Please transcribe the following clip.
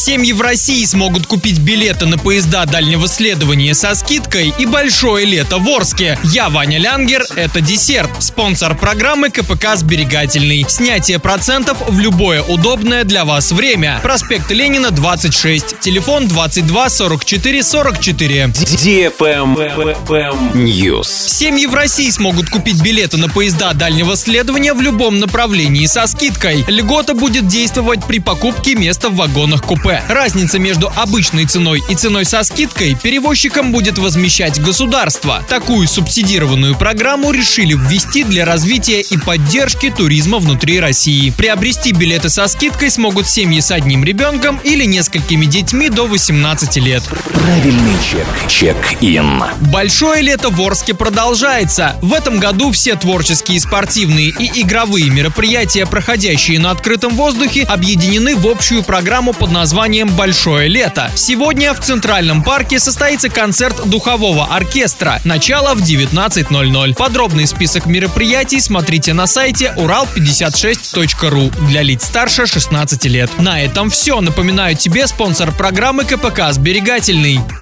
Семьи в России смогут купить билеты на поезда дальнего следования со скидкой и большое лето в Орске. Я Ваня Лянгер, это десерт. Спонсор программы КПК «Сберегательный». Снятие процентов в любое удобное для вас время. Проспект Ленина, 26. Телефон 22 44 44. News. Семьи в России смогут купить билеты на поезда дальнего следования в любом направлении со скидкой. Льгота будет действовать при покупке места в вагонах купе. Разница между обычной ценой и ценой со скидкой перевозчикам будет возмещать государство. Такую субсидированную программу решили ввести для развития и поддержки туризма внутри России. Приобрести билеты со скидкой смогут семьи с одним ребенком или несколькими детьми до 18 лет. Правильный чек. Чек-ин. Большое лето в Орске продолжается. В этом году все творческие, спортивные и игровые мероприятия, проходящие на открытом воздухе, объединены в общую программу под названием «Большое лето». Сегодня в Центральном парке состоится концерт духового оркестра. Начало в 19.00. Подробный список мероприятий смотрите на сайте урал56.ру для лиц старше 16 лет. На этом все. Напоминаю тебе спонсор программы КПК «Сберегательный».